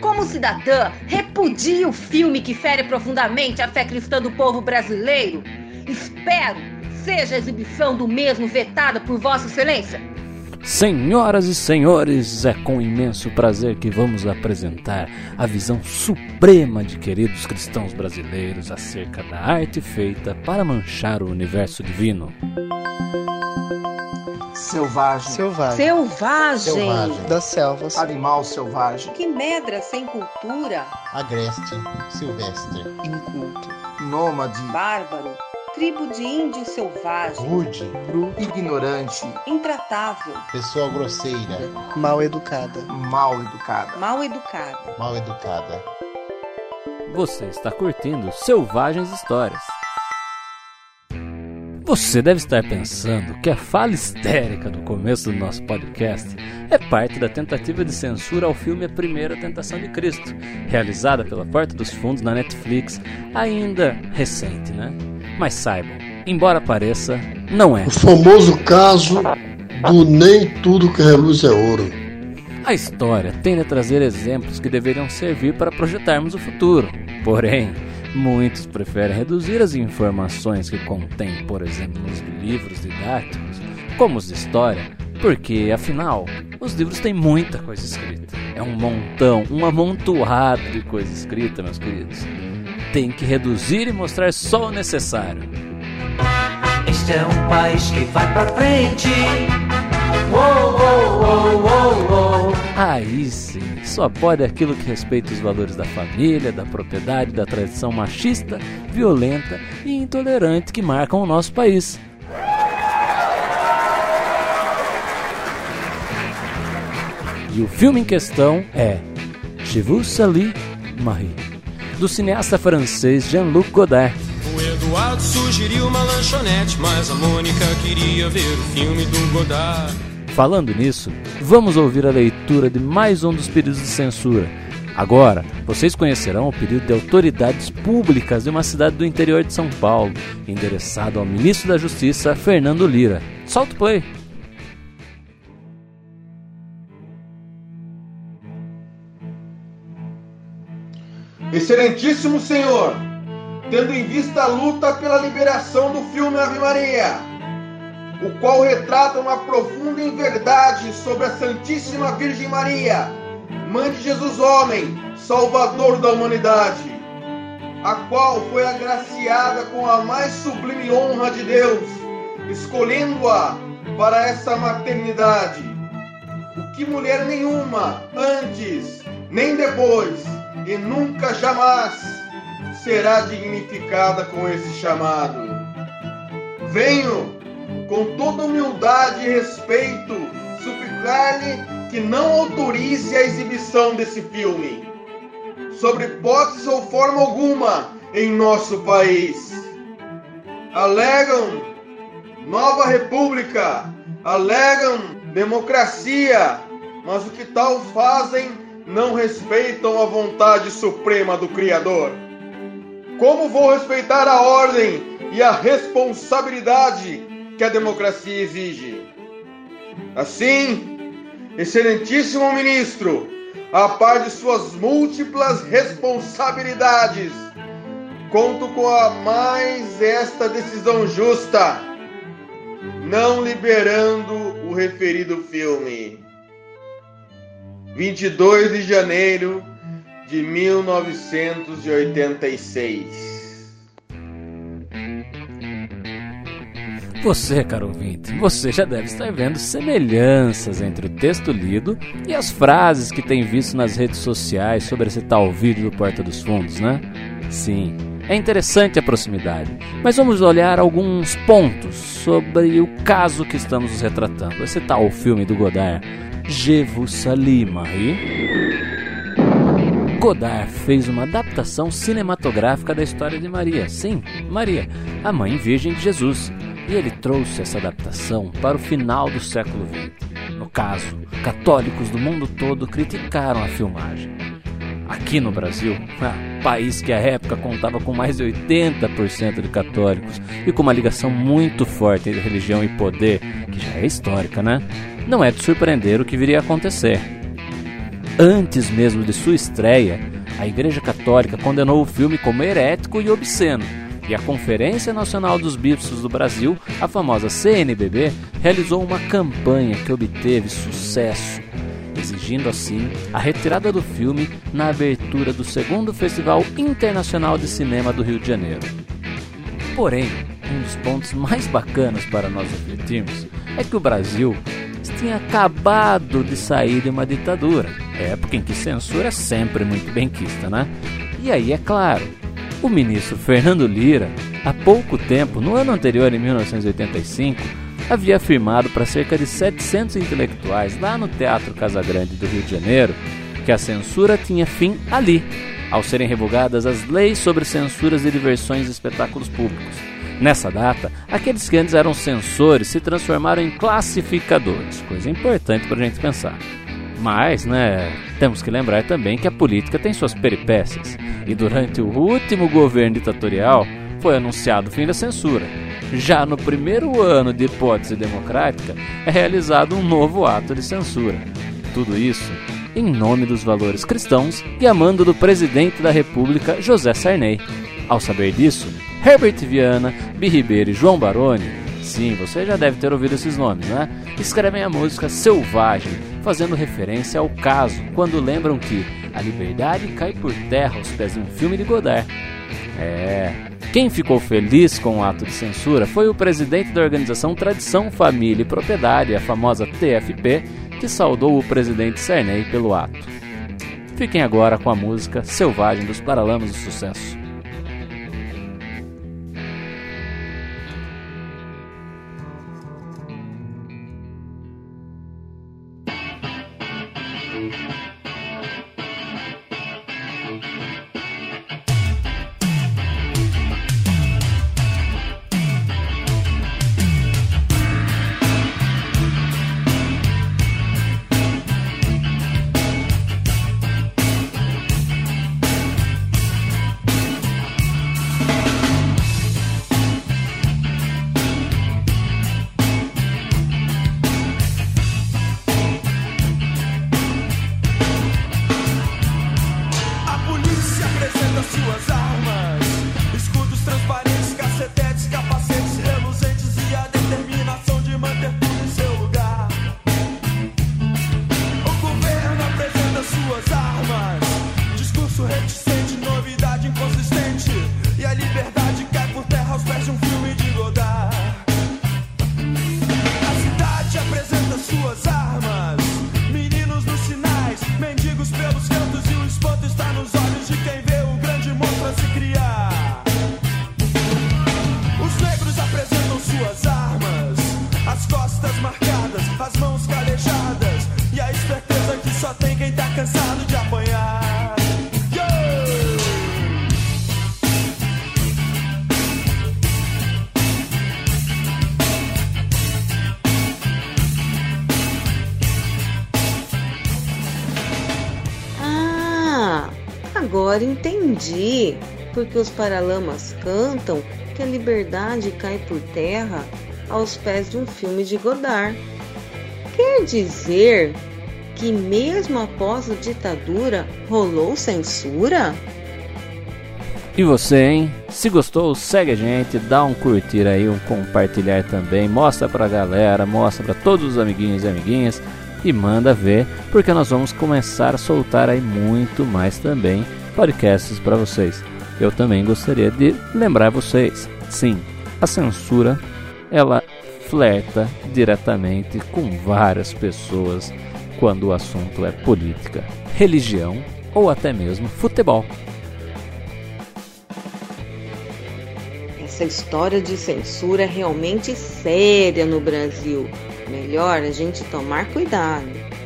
Como cidadã, repudia o filme que fere profundamente a fé cristã do povo brasileiro. Espero seja a exibição do mesmo vetada por Vossa Excelência. Senhoras e senhores, é com imenso prazer que vamos apresentar a visão suprema de queridos cristãos brasileiros acerca da arte feita para manchar o universo divino. Selvagem. Selvagem. Selvagem. Selvagem. Das selvas. Animal selvagem. Que medra sem cultura. Agreste. Silvestre. Inculto. Nômade. Bárbaro. Tribo de índio selvagem. Rude. Bru. Ignorante. Intratável. Pessoa grosseira. Mal educada. Mal educada. Mal educada. Mal educada. Você está curtindo Selvagens Histórias. Você deve estar pensando que a fala histérica do começo do nosso podcast é parte da tentativa de censura ao filme A Primeira Tentação de Cristo, realizada pela Porta dos Fundos na Netflix, ainda recente, né? Mas saibam, embora pareça, não é. O famoso caso do nem tudo que reluz é ouro. A história tende a trazer exemplos que deveriam servir para projetarmos o futuro. Porém, muitos preferem reduzir as informações que contém, por exemplo, nos livros didáticos, como os de história, porque, afinal, os livros têm muita coisa escrita. É um montão, um amontoado de coisa escrita, meus queridos. Tem que reduzir e mostrar só o necessário. Este é um país que vai pra frente. Uou, uou. Aí sim, só pode aquilo que respeita os valores da família, da propriedade, da tradição machista, violenta e intolerante que marcam o nosso país. E o filme em questão é Je vous salue, Marie, do cineasta francês Jean-Luc Godard. O Eduardo sugeriu uma lanchonete, mas a Mônica queria ver o filme do Godard. Falando nisso, vamos ouvir a leitura de mais um dos pedidos de censura. Agora, vocês conhecerão o pedido de autoridades públicas de uma cidade do interior de São Paulo, endereçado ao ministro da Justiça, Fernando Lira. Solta o play! Excelentíssimo Senhor, tendo em vista a luta pela liberação do filme Ave Maria, o qual retrata uma profunda inverdade sobre a Santíssima Virgem Maria, Mãe de Jesus Homem, Salvador da humanidade, a qual foi agraciada com a mais sublime honra de Deus, escolhendo-a para essa maternidade, o que mulher nenhuma, antes nem depois, e nunca jamais será dignificada com esse chamado. Venho, com toda humildade e respeito, suplicar-lhe que não autorize a exibição desse filme, sobre hipótese ou forma alguma, em nosso país. Alegam nova república, alegam democracia, mas o que tal fazem não respeitam a vontade suprema do Criador. Como vou respeitar a ordem e a responsabilidade que a democracia exige? Assim, excelentíssimo ministro, a par de suas múltiplas responsabilidades, conto com a mais esta decisão justa, não liberando o referido filme. 22 de janeiro de 1986. Você, caro ouvinte, você já deve estar vendo semelhanças entre o texto lido e as frases que tem visto nas redes sociais sobre esse tal vídeo do Porta dos Fundos, né? Sim, é interessante a proximidade, mas vamos olhar alguns pontos sobre o caso que estamos retratando, esse tal filme do Godard, Je vous salue, Marie. Godard fez uma adaptação cinematográfica da história de Maria. Sim, Maria, a mãe virgem de Jesus. E ele trouxe essa adaptação para o final do século XX. No caso, católicos do mundo todo criticaram a filmagem. Aqui no Brasil, ah, país que à época contava com mais de 80% de católicos e com uma ligação muito forte entre religião e poder, que já é histórica, né? Não é de surpreender o que viria a acontecer. Antes mesmo de sua estreia, a Igreja Católica condenou o filme como herético e obsceno, e a Conferência Nacional dos Bispos do Brasil, a famosa CNBB, realizou uma campanha que obteve sucesso, exigindo assim a retirada do filme na abertura do segundo Festival Internacional de Cinema do Rio de Janeiro. Porém, um dos pontos mais bacanas para nós refletirmos é que o Brasil tinha acabado de sair de uma ditadura, época em que censura é sempre muito benquista, né? E aí, é claro, o ministro Fernando Lira, há pouco tempo, no ano anterior, em 1985, havia afirmado para cerca de 700 intelectuais lá no Teatro Casagrande do Rio de Janeiro que a censura tinha fim ali, ao serem revogadas as leis sobre censuras de diversões e espetáculos públicos. Nessa data, aqueles que antes eram censores se transformaram em classificadores, coisa importante para a gente pensar. Mas, né, temos que lembrar também que a política tem suas peripécias, e durante o último governo ditatorial foi anunciado o fim da censura. Já no primeiro ano de hipótese democrática, é realizado um novo ato de censura. Tudo isso em nome dos valores cristãos e a mando do presidente da República, José Sarney. Ao saber disso, Herbert Viana, Bi Ribeiro e João Baroni, sim, você já deve ter ouvido esses nomes, né? Escrevem a música Selvagem, fazendo referência ao caso, quando lembram que a liberdade cai por terra aos pés de um filme de Godard. É. Quem ficou feliz com o ato de censura foi o presidente da organização Tradição, Família e Propriedade, a famosa TFP, que saudou o presidente Sarney pelo ato. Fiquem agora com a música Selvagem dos Paralamas do Sucesso. pelos cantos e o espanto está nos olhos de quem vê o grande monstro se criar. Os negros apresentam suas armas, as costas marcadas, as mãos carejadas e a esperteza que só tem quem tá cansado. Agora entendi porque os Paralamas cantam que a liberdade cai por terra aos pés de um filme de Godard. Quer dizer que mesmo após a ditadura rolou censura? E você, hein? Se gostou, segue a gente, dá um curtir aí, um compartilhar também, mostra pra galera, mostra pra todos os amiguinhos e amiguinhas e manda ver, porque nós vamos começar a soltar aí muito mais também podcasts para vocês. Eu também gostaria de lembrar vocês, sim, a censura ela flerta diretamente com várias pessoas quando o assunto é política, religião ou até mesmo futebol. Essa história de censura é realmente séria no Brasil. Melhor a gente tomar cuidado.